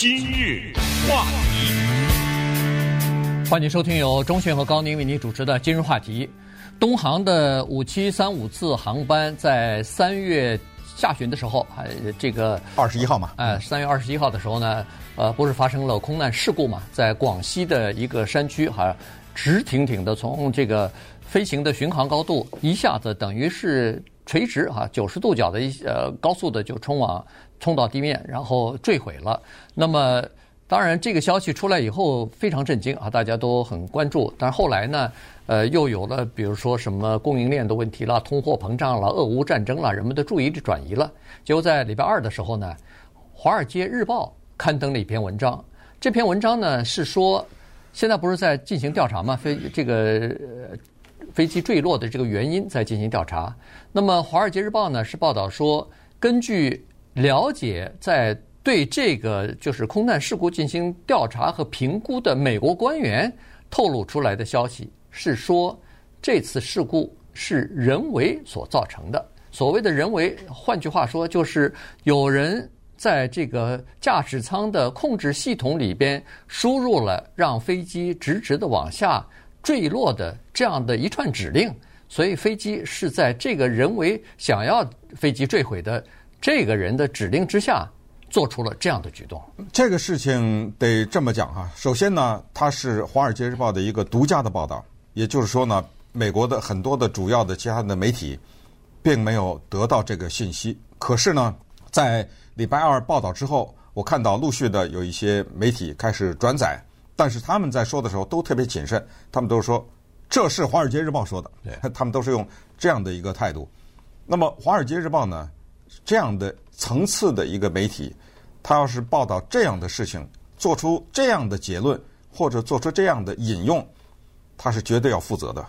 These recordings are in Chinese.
今日话题，欢迎收听由钟迅和高宁为您主持的今日话题。东航的五七三五次航班在三月下旬的时候，还这个二十一号嘛，哎，三月二十一号的时候呢，呃，不是发生了空难事故嘛，在广西的一个山区，哈，直挺挺的从这个飞行的巡航高度一下子等于是垂直哈九十度角的一呃高速的就冲往冲到地面，然后坠毁了。那么。当然，这个消息出来以后非常震惊啊，大家都很关注。但是后来呢，呃，又有了比如说什么供应链的问题啦、通货膨胀啦、俄乌战争啦，人们的注意力转移了。结果在礼拜二的时候呢，《华尔街日报》刊登了一篇文章。这篇文章呢是说，现在不是在进行调查吗？飞这个飞机坠落的这个原因在进行调查。那么《华尔街日报》呢是报道说，根据了解在。对这个就是空难事故进行调查和评估的美国官员透露出来的消息是说，这次事故是人为所造成的。所谓的人为，换句话说，就是有人在这个驾驶舱的控制系统里边输入了让飞机直直的往下坠落的这样的一串指令，所以飞机是在这个人为想要飞机坠毁的这个人的指令之下。做出了这样的举动，这个事情得这么讲哈。首先呢，它是《华尔街日报》的一个独家的报道，也就是说呢，美国的很多的主要的其他的媒体并没有得到这个信息。可是呢，在礼拜二报道之后，我看到陆续的有一些媒体开始转载，但是他们在说的时候都特别谨慎，他们都说这是《华尔街日报》说的，他们都是用这样的一个态度。那么，《华尔街日报》呢，这样的。层次的一个媒体，他要是报道这样的事情，做出这样的结论，或者做出这样的引用，他是绝对要负责的。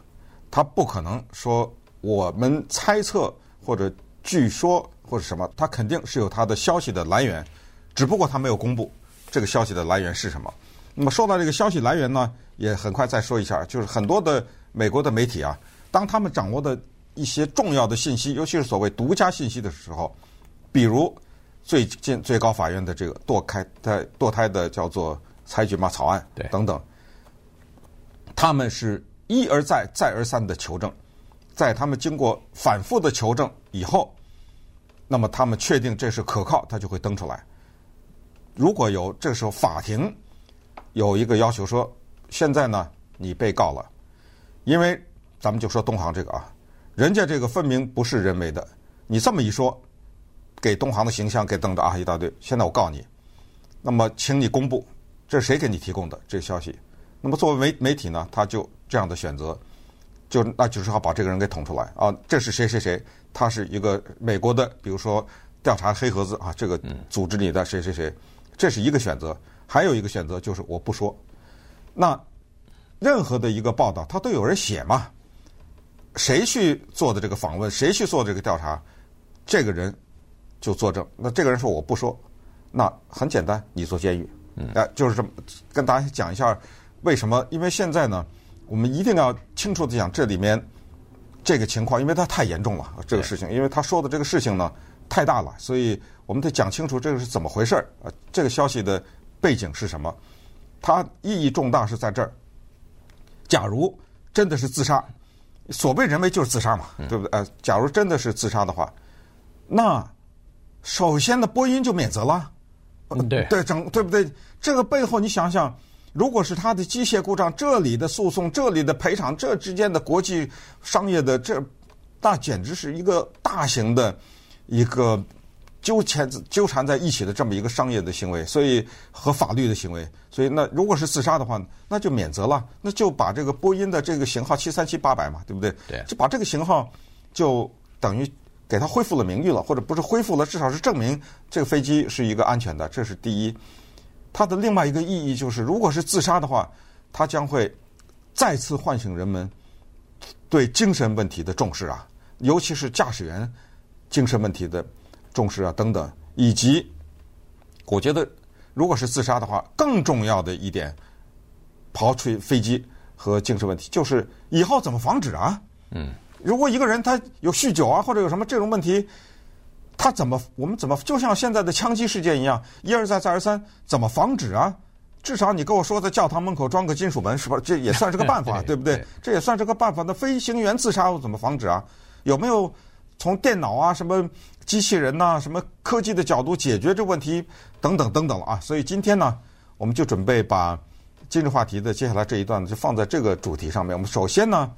他不可能说我们猜测或者据说或者什么，他肯定是有他的消息的来源，只不过他没有公布这个消息的来源是什么。那么说到这个消息来源呢，也很快再说一下，就是很多的美国的媒体啊，当他们掌握的一些重要的信息，尤其是所谓独家信息的时候。比如最近最高法院的这个堕胎的堕胎的叫做裁决嘛草案，对，等等，他们是一而再再而三的求证，在他们经过反复的求证以后，那么他们确定这是可靠，他就会登出来。如果有这个时候法庭有一个要求说，现在呢你被告了，因为咱们就说东航这个啊，人家这个分明不是人为的，你这么一说。给东航的形象给瞪得啊一大堆。现在我告你，那么请你公布，这是谁给你提供的这个消息？那么作为媒媒体呢，他就这样的选择，就那就是要把这个人给捅出来啊，这是谁谁谁？他是一个美国的，比如说调查黑盒子啊，这个组织里的谁谁谁，这是一个选择。还有一个选择就是我不说。那任何的一个报道，他都有人写嘛？谁去做的这个访问？谁去做这个调查？这个人。就作证，那这个人说我不说，那很简单，你坐监狱。哎，就是这么跟大家讲一下为什么？因为现在呢，我们一定要清楚的讲这里面这个情况，因为它太严重了这个事情，因为他说的这个事情呢太大了，所以我们得讲清楚这个是怎么回事儿啊。这个消息的背景是什么？它意义重大是在这儿。假如真的是自杀，所谓人为就是自杀嘛，对不对？呃，假如真的是自杀的话，那。首先的，波音就免责了，对对整对不对？这个背后你想想，如果是他的机械故障，这里的诉讼，这里的赔偿，这之间的国际商业的这，那简直是一个大型的一个纠缠纠缠在一起的这么一个商业的行为，所以和法律的行为，所以那如果是自杀的话，那就免责了，那就把这个波音的这个型号七三七八百嘛，对不对？对，就把这个型号就等于。给他恢复了名誉了，或者不是恢复了，至少是证明这个飞机是一个安全的，这是第一。它的另外一个意义就是，如果是自杀的话，它将会再次唤醒人们对精神问题的重视啊，尤其是驾驶员精神问题的重视啊等等。以及，我觉得如果是自杀的话，更重要的一点，刨除飞机和精神问题，就是以后怎么防止啊？嗯。如果一个人他有酗酒啊，或者有什么这种问题，他怎么我们怎么就像现在的枪击事件一样，一而再再而三，怎么防止啊？至少你跟我说，在教堂门口装个金属门，是吧？这也算是个办法，对，不对？对这也算是个办法。那飞行员自杀我怎么防止啊？有没有从电脑啊、什么机器人呐、什么科技的角度解决这问题？等等等等了啊！所以今天呢，我们就准备把今日话题的接下来这一段就放在这个主题上面。我们首先呢，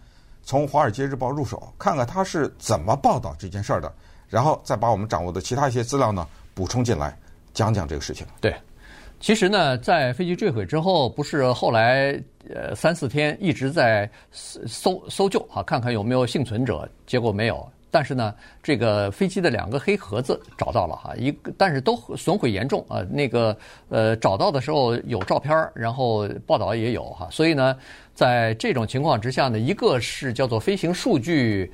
从《华尔街日报》入手，看看他是怎么报道这件事儿的，然后再把我们掌握的其他一些资料呢补充进来，讲讲这个事情。对。其实呢，在飞机坠毁之后，不是后来呃三四天一直在搜搜救啊，看看有没有幸存者，结果没有。但是呢，这个飞机的两个黑盒子找到了哈，一个但是都损毁严重啊。那个呃找到的时候有照片，然后报道也有哈。所以呢，在这种情况之下呢，一个是叫做飞行数据。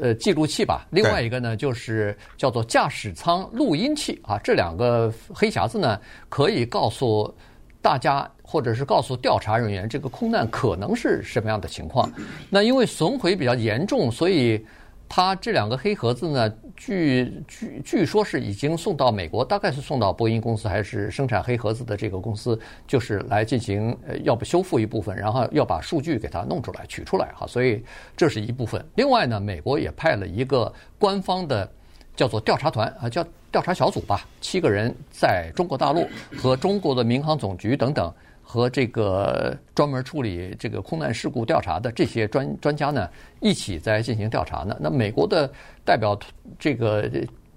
呃，记录器吧。另外一个呢，就是叫做驾驶舱录音器啊。这两个黑匣子呢，可以告诉大家，或者是告诉调查人员，这个空难可能是什么样的情况。那因为损毁比较严重，所以。它这两个黑盒子呢，据据据说是已经送到美国，大概是送到波音公司还是生产黑盒子的这个公司，就是来进行呃，要不修复一部分，然后要把数据给它弄出来取出来哈，所以这是一部分。另外呢，美国也派了一个官方的叫做调查团啊，叫调查小组吧，七个人在中国大陆和中国的民航总局等等。和这个专门处理这个空难事故调查的这些专专家呢，一起在进行调查呢。那美国的代表这个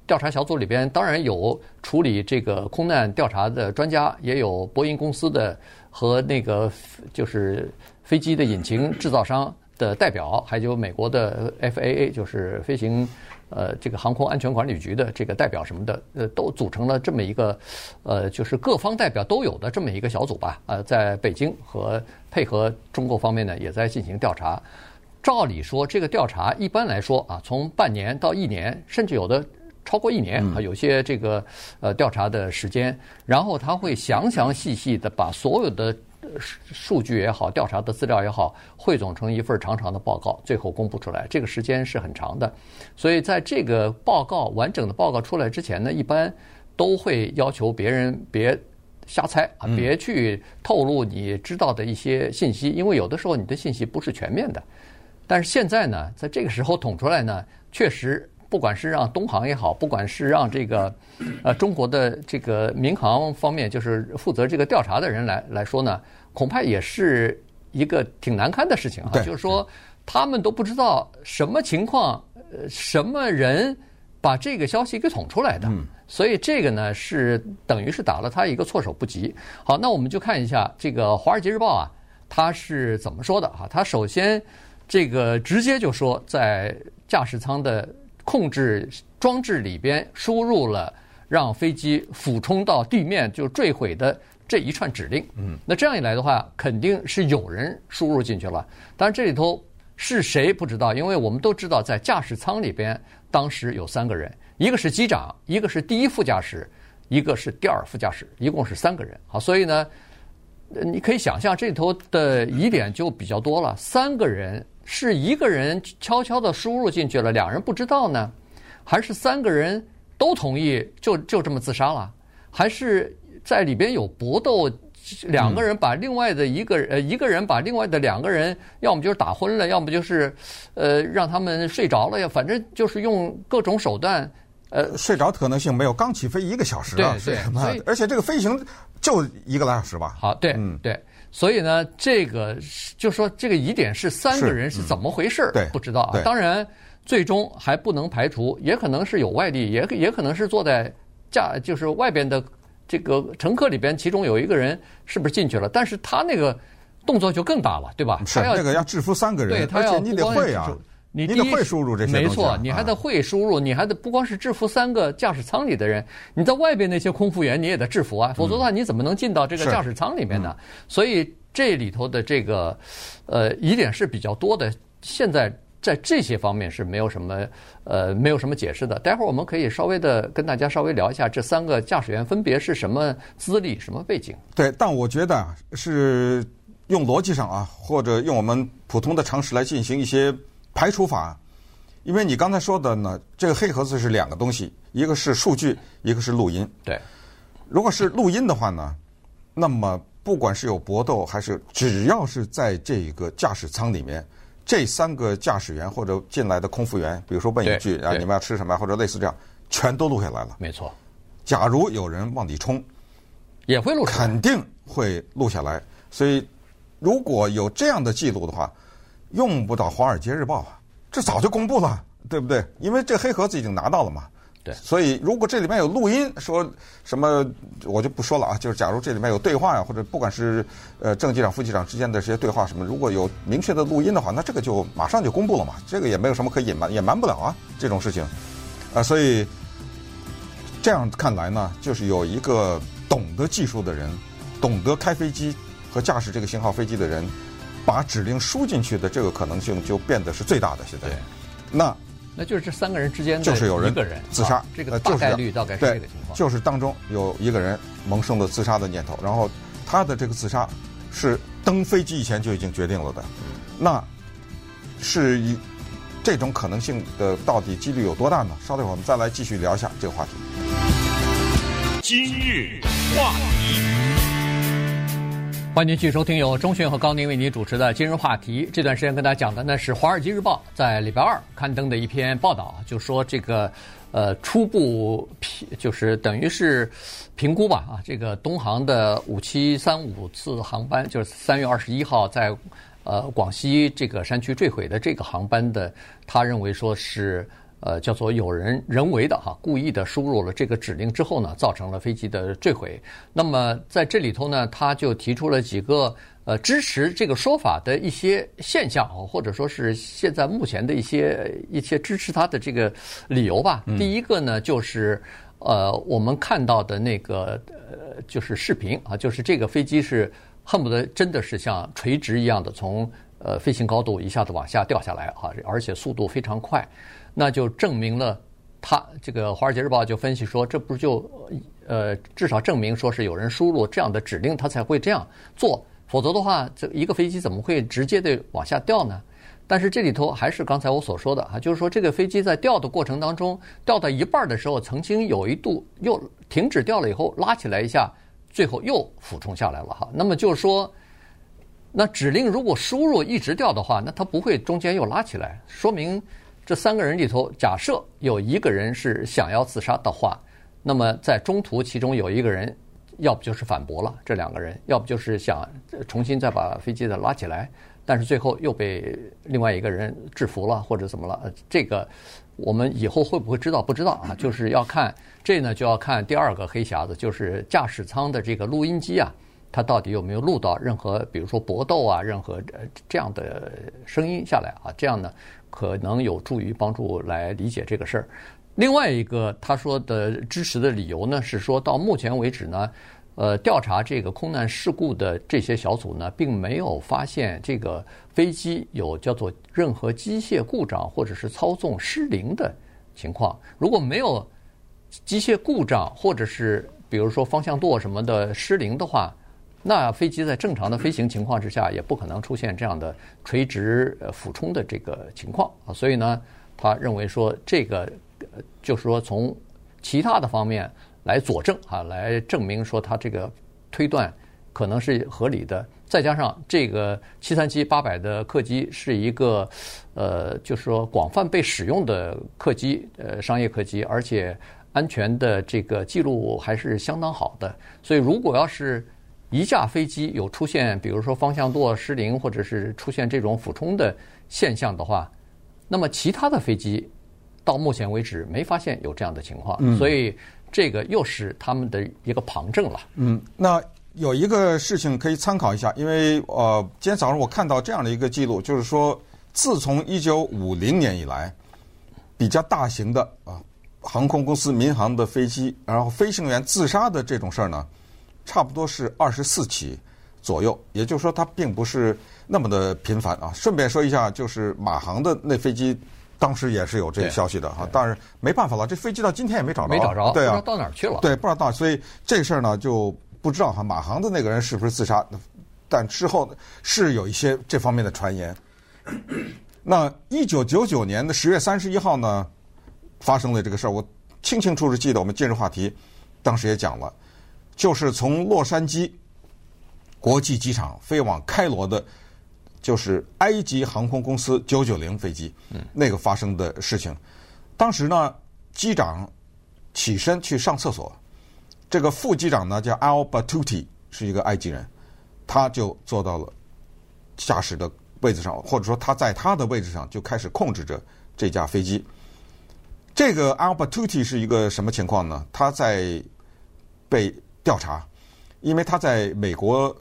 调查小组里边，当然有处理这个空难调查的专家，也有波音公司的和那个就是飞机的引擎制造商的代表，还有美国的 FAA，就是飞行。呃，这个航空安全管理局的这个代表什么的，呃，都组成了这么一个，呃，就是各方代表都有的这么一个小组吧。呃，在北京和配合中国方面呢，也在进行调查。照理说，这个调查一般来说啊，从半年到一年，甚至有的超过一年啊，有些这个呃调查的时间，然后他会详详细细的把所有的。数据也好，调查的资料也好，汇总成一份长长的报告，最后公布出来，这个时间是很长的。所以在这个报告完整的报告出来之前呢，一般都会要求别人别瞎猜啊，别去透露你知道的一些信息，因为有的时候你的信息不是全面的。但是现在呢，在这个时候捅出来呢，确实。不管是让东航也好，不管是让这个呃中国的这个民航方面，就是负责这个调查的人来来说呢，恐怕也是一个挺难堪的事情啊。就是说，他们都不知道什么情况，呃，什么人把这个消息给捅出来的。所以这个呢，是等于是打了他一个措手不及。好，那我们就看一下这个《华尔街日报》啊，他是怎么说的啊？他首先这个直接就说，在驾驶舱的。控制装置里边输入了让飞机俯冲到地面就坠毁的这一串指令。嗯，那这样一来的话，肯定是有人输入进去了。当然这里头是谁不知道，因为我们都知道在驾驶舱里边当时有三个人，一个是机长，一个是第一副驾驶，一个是第二副驾驶，一共是三个人。好，所以呢，你可以想象这里头的疑点就比较多了，三个人。是一个人悄悄的输入进去了，两人不知道呢，还是三个人都同意就就这么自杀了？还是在里边有搏斗？两个人把另外的一个呃一个人把另外的两个人，要么就是打昏了，要么就是呃让他们睡着了呀，反正就是用各种手段。呃，睡着可能性没有，刚起飞一个小时啊，对对，而且这个飞行就一个来小时吧。好，对，嗯，对。所以呢，这个就说这个疑点是三个人是怎么回事？对，不知道啊。当然，最终还不能排除，也可能是有外地，也也可能是坐在驾就是外边的这个乘客里边，其中有一个人是不是进去了？但是他那个动作就更大了，对吧？是那个要制服三个人，对，他要而且你得会啊。你得会输入这些没错，你还得会输入，你还得不光是制服三个驾驶舱里的人，你在外边那些空服员你也得制服啊，否则的话你怎么能进到这个驾驶舱里面呢？所以这里头的这个呃疑点是比较多的。现在在这些方面是没有什么呃没有什么解释的。待会儿我们可以稍微的跟大家稍微聊一下这三个驾驶员分别是什么资历、什么背景。对，但我觉得是用逻辑上啊，或者用我们普通的常识来进行一些。排除法，因为你刚才说的呢，这个黑盒子是两个东西，一个是数据，一个是录音。对，如果是录音的话呢，那么不管是有搏斗还是只要是在这个驾驶舱里面，这三个驾驶员或者进来的空服员，比如说问一句啊，你们要吃什么，或者类似这样，全都录下来了。没错。假如有人往里冲，也会录，肯定会录下来。所以如果有这样的记录的话，用不到《华尔街日报》啊，这早就公布了，对不对？因为这黑盒子已经拿到了嘛。对，所以如果这里面有录音，说什么我就不说了啊。就是假如这里面有对话呀，或者不管是呃正机长、副机长之间的这些对话什么，如果有明确的录音的话，那这个就马上就公布了嘛。这个也没有什么可隐瞒，隐瞒不了啊这种事情啊。所以这样看来呢，就是有一个懂得技术的人，懂得开飞机和驾驶这个型号飞机的人，把指令输进去的这个可能性就变得是最大的。现在，那。那就是这三个人之间就是有人自杀，这个大概率大概是这个情况。就是当中有一个人萌生了自杀的念头，然后他的这个自杀是登飞机以前就已经决定了的。那是一这种可能性的到底几率有多大呢？稍等会儿我们再来继续聊一下这个话题。今日话题。欢迎继续收听由钟迅和高宁为您主持的今日话题。这段时间跟大家讲的呢是《华尔街日报》在礼拜二刊登的一篇报道，就说这个呃初步评就是等于是评估吧啊，这个东航的五七三五次航班，就是三月二十一号在呃广西这个山区坠毁的这个航班的，他认为说是。呃，叫做有人人为的哈，故意的输入了这个指令之后呢，造成了飞机的坠毁。那么在这里头呢，他就提出了几个呃支持这个说法的一些现象，或者说是现在目前的一些一些支持他的这个理由吧。嗯、第一个呢，就是呃我们看到的那个呃就是视频啊，就是这个飞机是恨不得真的是像垂直一样的从呃飞行高度一下子往下掉下来啊，而且速度非常快。那就证明了，他这个《华尔街日报》就分析说，这不就呃至少证明说是有人输入这样的指令，他才会这样做。否则的话，这一个飞机怎么会直接的往下掉呢？但是这里头还是刚才我所说的啊，就是说这个飞机在掉的过程当中，掉到一半的时候，曾经有一度又停止掉了以后拉起来一下，最后又俯冲下来了哈。那么就是说，那指令如果输入一直掉的话，那它不会中间又拉起来，说明。这三个人里头，假设有一个人是想要自杀的话，那么在中途，其中有一个人，要不就是反驳了这两个人，要不就是想重新再把飞机再拉起来，但是最后又被另外一个人制服了，或者怎么了？这个我们以后会不会知道？不知道啊，就是要看这呢，就要看第二个黑匣子，就是驾驶舱的这个录音机啊，它到底有没有录到任何，比如说搏斗啊，任何这样的声音下来啊？这样呢？可能有助于帮助来理解这个事儿。另外一个他说的支持的理由呢，是说到目前为止呢，呃，调查这个空难事故的这些小组呢，并没有发现这个飞机有叫做任何机械故障或者是操纵失灵的情况。如果没有机械故障或者是比如说方向舵什么的失灵的话，那飞机在正常的飞行情况之下，也不可能出现这样的垂直俯冲的这个情况啊。所以呢，他认为说这个就是说从其他的方面来佐证啊，来证明说他这个推断可能是合理的。再加上这个七三七八百的客机是一个呃，就是说广泛被使用的客机，呃，商业客机，而且安全的这个记录还是相当好的。所以如果要是一架飞机有出现，比如说方向舵失灵，或者是出现这种俯冲的现象的话，那么其他的飞机到目前为止没发现有这样的情况，嗯、所以这个又是他们的一个旁证了。嗯，那有一个事情可以参考一下，因为呃，今天早上我看到这样的一个记录，就是说，自从一九五零年以来，比较大型的啊航空公司民航的飞机，然后飞行员自杀的这种事儿呢。差不多是二十四起左右，也就是说它并不是那么的频繁啊。顺便说一下，就是马航的那飞机，当时也是有这个消息的哈。当然没办法了，这飞机到今天也没找着，没找着，对啊，不知道到哪儿去了。对，不知道到，所以这事儿呢就不知道哈。马航的那个人是不是自杀？但之后是有一些这方面的传言。那一九九九年的十月三十一号呢，发生了这个事儿，我清清楚楚记得。我们今日话题当时也讲了，就是从洛杉矶国际机场飞往开罗的，就是埃及航空公司九九零飞机，那个发生的事情。当时呢，机长起身去上厕所，这个副机长呢叫 Al Battuti，是一个埃及人，他就坐到了驾驶的。位置上，或者说他在他的位置上就开始控制着这架飞机。这个 Al Battuti 是一个什么情况呢？他在被调查，因为他在美国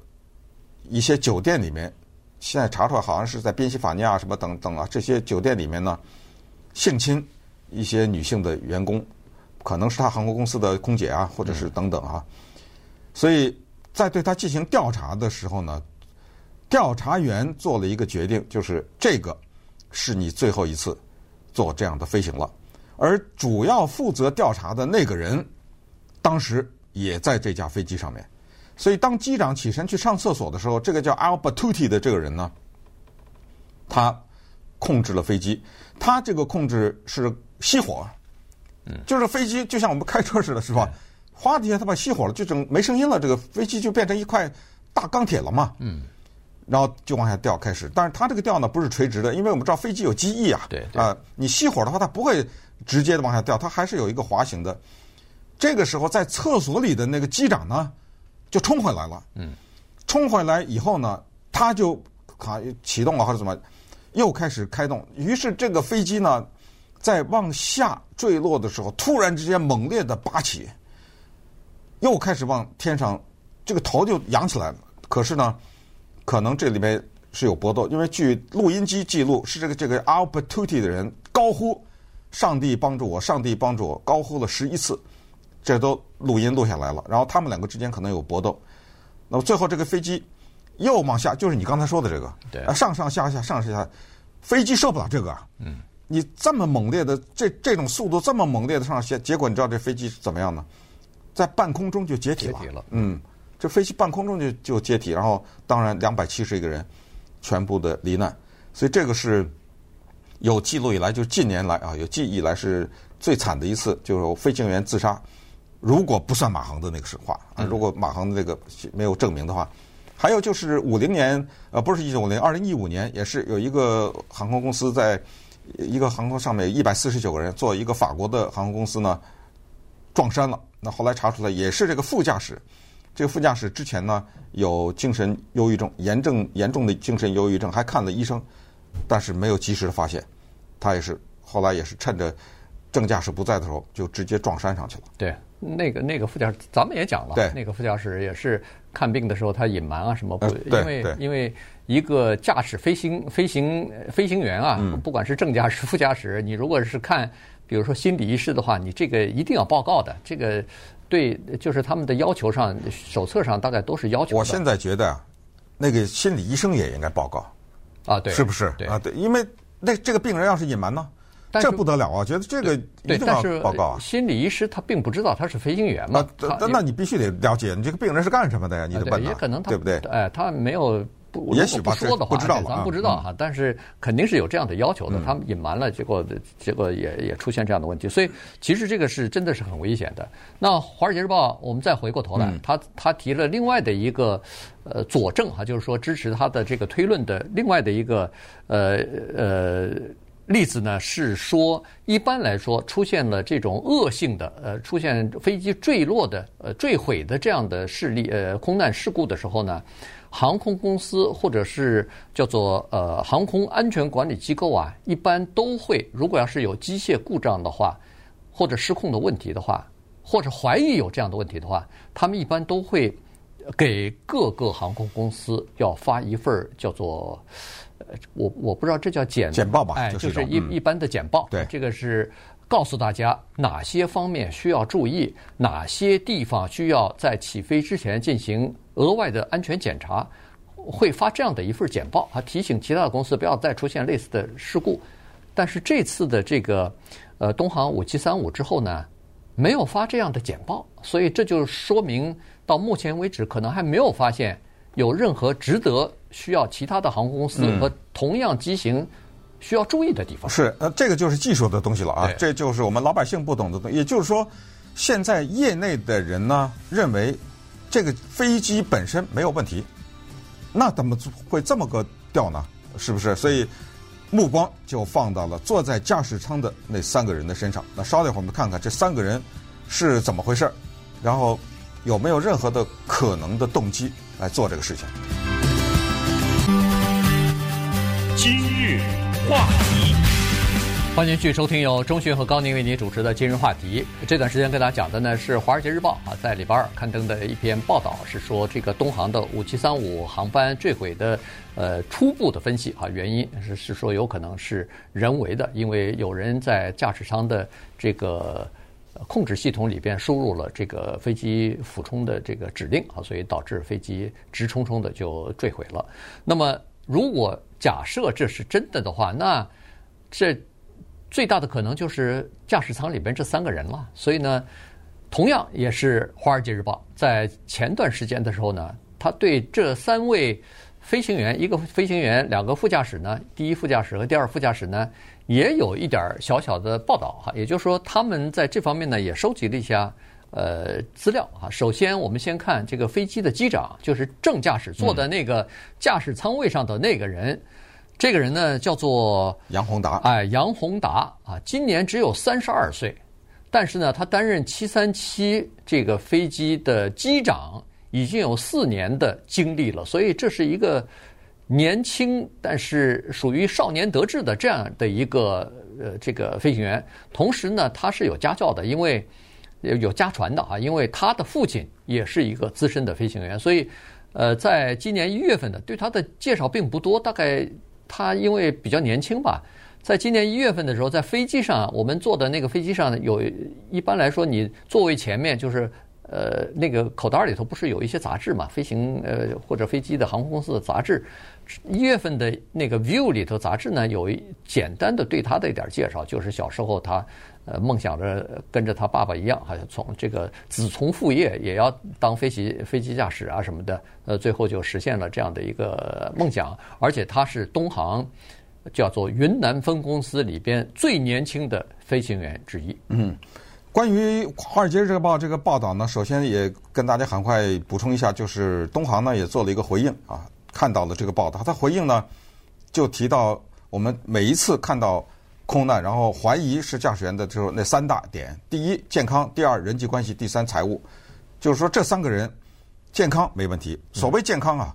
一些酒店里面，现在查出来好像是在宾夕法尼亚什么等等啊这些酒店里面呢，性侵一些女性的员工，可能是他航空公司的空姐啊，或者是等等啊。所以在对他进行调查的时候呢。调查员做了一个决定，就是这个是你最后一次做这样的飞行了。而主要负责调查的那个人，当时也在这架飞机上面。所以当机长起身去上厕所的时候，这个叫 Al Battuti 的这个人呢，他控制了飞机。他这个控制是熄火，嗯，就是飞机就像我们开车似的，是吧？哗的一下，他把熄火了，就整没声音了，这个飞机就变成一块大钢铁了嘛，嗯。然后就往下掉，开始。但是它这个掉呢，不是垂直的，因为我们知道飞机有机翼啊。对。啊、呃，你熄火的话，它不会直接的往下掉，它还是有一个滑行的。这个时候，在厕所里的那个机长呢，就冲回来了。嗯。冲回来以后呢，他就卡启动了或者怎么，又开始开动。于是这个飞机呢，在往下坠落的时候，突然之间猛烈的拔起，又开始往天上，这个头就扬起来了。可是呢。可能这里面是有搏斗，因为据录音机记录，是这个这个 Al Battuti 的人高呼“上帝帮助我，上帝帮助我”，高呼了十一次，这都录音录下来了。然后他们两个之间可能有搏斗，那么最后这个飞机又往下，就是你刚才说的这个，对，上上下下，上上下下，飞机受不了这个，嗯，你这么猛烈的这这种速度，这么猛烈的上下，结果你知道这飞机怎么样呢？在半空中就解体了，解体了，嗯。这飞机半空中就就解体，然后当然两百七十一个人全部的罹难，所以这个是有记录以来，就是近年来啊有记忆以来是最惨的一次，就是飞行员自杀。如果不算马航的那个实话啊，如果马航的那个没有证明的话，还有就是五零年呃不是一九五零，二零一五年也是有一个航空公司在一个航空上面一百四十九个人，坐一个法国的航空公司呢撞山了，那后来查出来也是这个副驾驶。这个副驾驶之前呢有精神忧郁症，严重严重的精神忧郁症，还看了医生，但是没有及时的发现，他也是后来也是趁着正驾驶不在的时候就直接撞山上去了。对，那个那个副驾驶咱们也讲了，对，那个副驾驶也是看病的时候他隐瞒啊什么不，呃、因为因为一个驾驶飞行飞行飞行员啊，嗯、不管是正驾驶副驾驶，你如果是看比如说心理医师的话，你这个一定要报告的这个。对，就是他们的要求上，手册上大概都是要求。我现在觉得啊，那个心理医生也应该报告啊，对，是不是？啊，对，因为那这个病人要是隐瞒呢，这不得了啊！觉得这个一定要报告啊。心理医师他并不知道他是飞行员嘛，那那你必须得了解，你这个病人是干什么的呀？你得问他，也可能他对不对？哎，他没有不。也许不说的话，不知道咱不知道哈。但是肯定是有这样的要求的。嗯、他们隐瞒了，结果结果也也出现这样的问题。所以其实这个是真的是很危险的。那《华尔街日报》，我们再回过头来，嗯、他他提了另外的一个呃佐证哈，就是说支持他的这个推论的另外的一个呃呃例子呢，是说一般来说出现了这种恶性的呃出现飞机坠落的呃坠毁的这样的事例呃空难事故的时候呢。航空公司或者是叫做呃航空安全管理机构啊，一般都会，如果要是有机械故障的话，或者失控的问题的话，或者怀疑有这样的问题的话，他们一般都会给各个航空公司要发一份叫做我我不知道这叫简简报吧，哎，就是一一般的简报。对，这个是告诉大家哪些方面需要注意，哪些地方需要在起飞之前进行。额外的安全检查会发这样的一份简报，啊，提醒其他的公司不要再出现类似的事故。但是这次的这个呃东航五七三五之后呢，没有发这样的简报，所以这就说明到目前为止可能还没有发现有任何值得需要其他的航空公司和同样机型需要注意的地方。是，呃，这个就是技术的东西了啊，这就是我们老百姓不懂的东西。也就是说，现在业内的人呢认为这个飞机本身没有问题，那怎么会这么个掉呢？是不是？所以目光就放到了坐在驾驶舱的那三个人的身上。那稍等一会儿，我们看看这三个人是怎么回事，然后有没有任何的可能的动机来做这个事情。今日话题，欢迎继续收听由钟迅和高宁为您主持的《今日话题》。这段时间跟大家讲的呢是《华尔街日报》啊，在礼拜二刊登的一篇报道，是说这个东航的五七三五航班坠毁的呃初步的分析啊，原因是是说有可能是人为的，因为有人在驾驶舱的这个控制系统里边输入了这个飞机俯冲的这个指令啊，所以导致飞机直冲冲的就坠毁了。那么如果假设这是真的的话，那这最大的可能就是驾驶舱里边这三个人了。所以呢，同样也是《华尔街日报》在前段时间的时候呢，他对这三位飞行员，一个飞行员，两个副驾驶呢，第一副驾驶和第二副驾驶呢，也有一点小小的报道哈。也就是说，他们在这方面呢，也收集了一下。呃，资料啊，首先我们先看这个飞机的机长，就是正驾驶坐在那个驾驶舱位上的那个人，嗯、这个人呢叫做杨宏达，哎，杨宏达啊，今年只有三十二岁，但是呢，他担任七三七这个飞机的机长已经有四年的经历了，所以这是一个年轻但是属于少年得志的这样的一个呃这个飞行员，同时呢，他是有家教的，因为。有家传的啊，因为他的父亲也是一个资深的飞行员，所以，呃，在今年一月份的，对他的介绍并不多。大概他因为比较年轻吧，在今年一月份的时候，在飞机上，我们坐的那个飞机上有，一般来说，你座位前面就是。呃，那个口袋里头不是有一些杂志嘛？飞行呃或者飞机的航空公司的杂志，一月份的那个 View 里头杂志呢，有简单的对他的一点介绍，就是小时候他呃梦想着跟着他爸爸一样，好像从这个子从父业，也要当飞机飞机驾驶啊什么的，呃，最后就实现了这样的一个梦想，而且他是东航叫做云南分公司里边最年轻的飞行员之一。嗯。关于《华尔街日报》这个报道呢，首先也跟大家很快补充一下，就是东航呢也做了一个回应啊，看到了这个报道，他回应呢就提到我们每一次看到空难，然后怀疑是驾驶员的时候，那三大点：第一，健康；第二，人际关系；第三，财务。就是说这三个人健康没问题。所谓健康啊。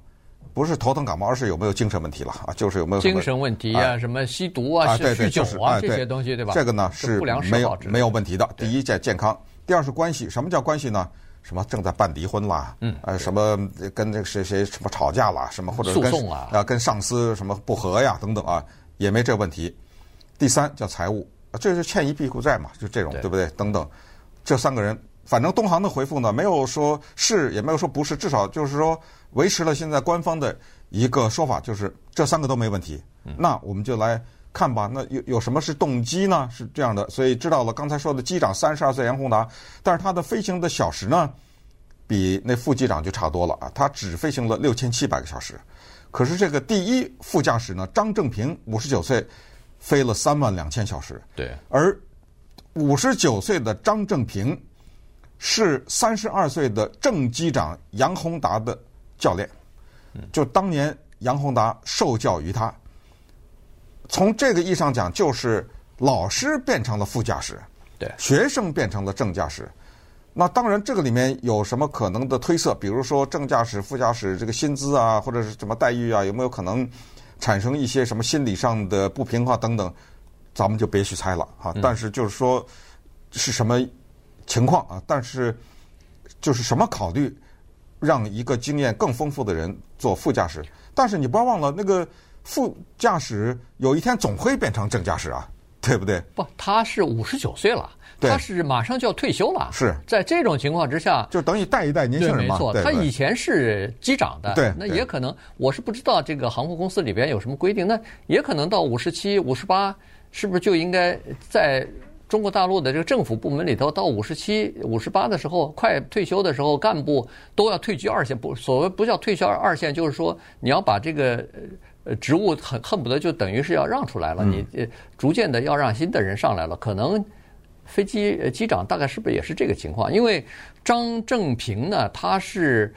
不是头疼感冒，而是有没有精神问题了啊？就是有没有精神问题啊？什么吸毒啊、酗酒啊这些东西，对吧？这个呢是没有没有问题的。第一，健健康；第二是关系。什么叫关系呢？什么正在办离婚啦？嗯，呃，什么跟那个谁谁什么吵架啦？什么或者跟啊跟上司什么不和呀？等等啊，也没这问题。第三叫财务，这是欠一屁股债嘛？就这种对不对？等等，这三个人，反正东航的回复呢，没有说是，也没有说不是，至少就是说。维持了现在官方的一个说法，就是这三个都没问题。那我们就来看吧。那有有什么是动机呢？是这样的，所以知道了刚才说的机长三十二岁杨宏达，但是他的飞行的小时呢，比那副机长就差多了啊。他只飞行了六千七百个小时。可是这个第一副驾驶呢，张正平五十九岁，飞了三万两千小时。对。而五十九岁的张正平是三十二岁的正机长杨宏达的。教练，就当年杨宏达受教于他。从这个意义上讲，就是老师变成了副驾驶，对，学生变成了正驾驶。那当然，这个里面有什么可能的推测？比如说正驾驶、副驾驶这个薪资啊，或者是什么待遇啊，有没有可能产生一些什么心理上的不平衡等等？咱们就别去猜了哈。但是就是说是什么情况啊？但是就是什么考虑？让一个经验更丰富的人做副驾驶，但是你不要忘了，那个副驾驶有一天总会变成正驾驶啊，对不对？不，他是五十九岁了，他是马上就要退休了。是在这种情况之下，就等于带一带年轻人嘛。对，没错，他以前是机长的，对，那也可能，我是不知道这个航空公司里边有什么规定，那也可能到五十七、五十八，是不是就应该在？中国大陆的这个政府部门里头，到五十七、五十八的时候，快退休的时候，干部都要退居二线。不，所谓不叫退休二线，就是说你要把这个呃职务很恨不得就等于是要让出来了，你逐渐的要让新的人上来了，可能飞机机长大概是不是也是这个情况？因为张正平呢，他是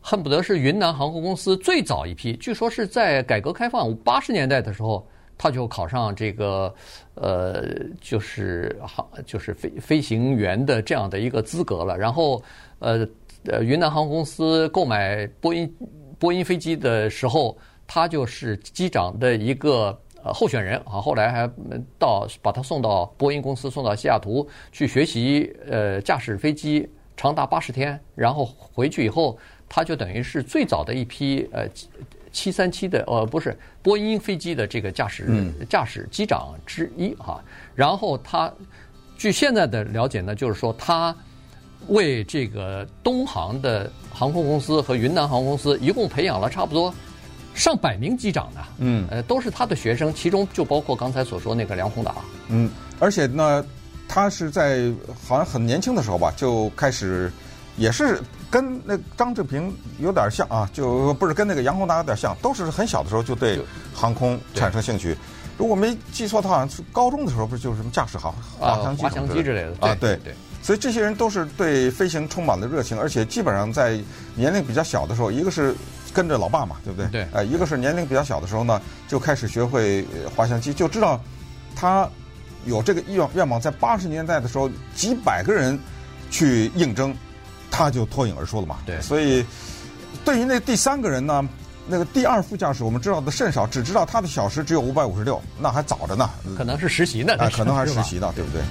恨不得是云南航空公司最早一批，据说是在改革开放八十年代的时候。他就考上这个，呃，就是航，就是飞飞行员的这样的一个资格了。然后，呃，呃，云南航空公司购买波音波音飞机的时候，他就是机长的一个呃候选人啊。后来还到把他送到波音公司，送到西雅图去学习，呃，驾驶飞机长达八十天。然后回去以后，他就等于是最早的一批呃。七三七的呃不是波音飞机的这个驾驶驾驶机长之一哈，然后他据现在的了解呢，就是说他为这个东航的航空公司和云南航空公司一共培养了差不多上百名机长呢，嗯，呃都是他的学生，其中就包括刚才所说那个梁宏达，嗯，而且呢，他是在好像很年轻的时候吧就开始也是。跟那张志平有点像啊，就不是跟那个杨宏达有点像，都是很小的时候就对航空产生兴趣。如果没记错，他好像是高中的时候，不是就是什么驾驶航滑翔机滑翔机之类的啊？对对。所以这些人都是对飞行充满了热情，而且基本上在年龄比较小的时候，一个是跟着老爸嘛，对不对？对。呃，一个是年龄比较小的时候呢，就开始学会滑翔机，就知道他有这个愿愿望。在八十年代的时候，几百个人去应征。他就脱颖而出了嘛，对，所以对于那第三个人呢，那个第二副驾驶我们知道的甚少，只知道他的小时只有五百五十六，那还早着呢，可能是实习呢，啊，可能还是实习呢，对不对？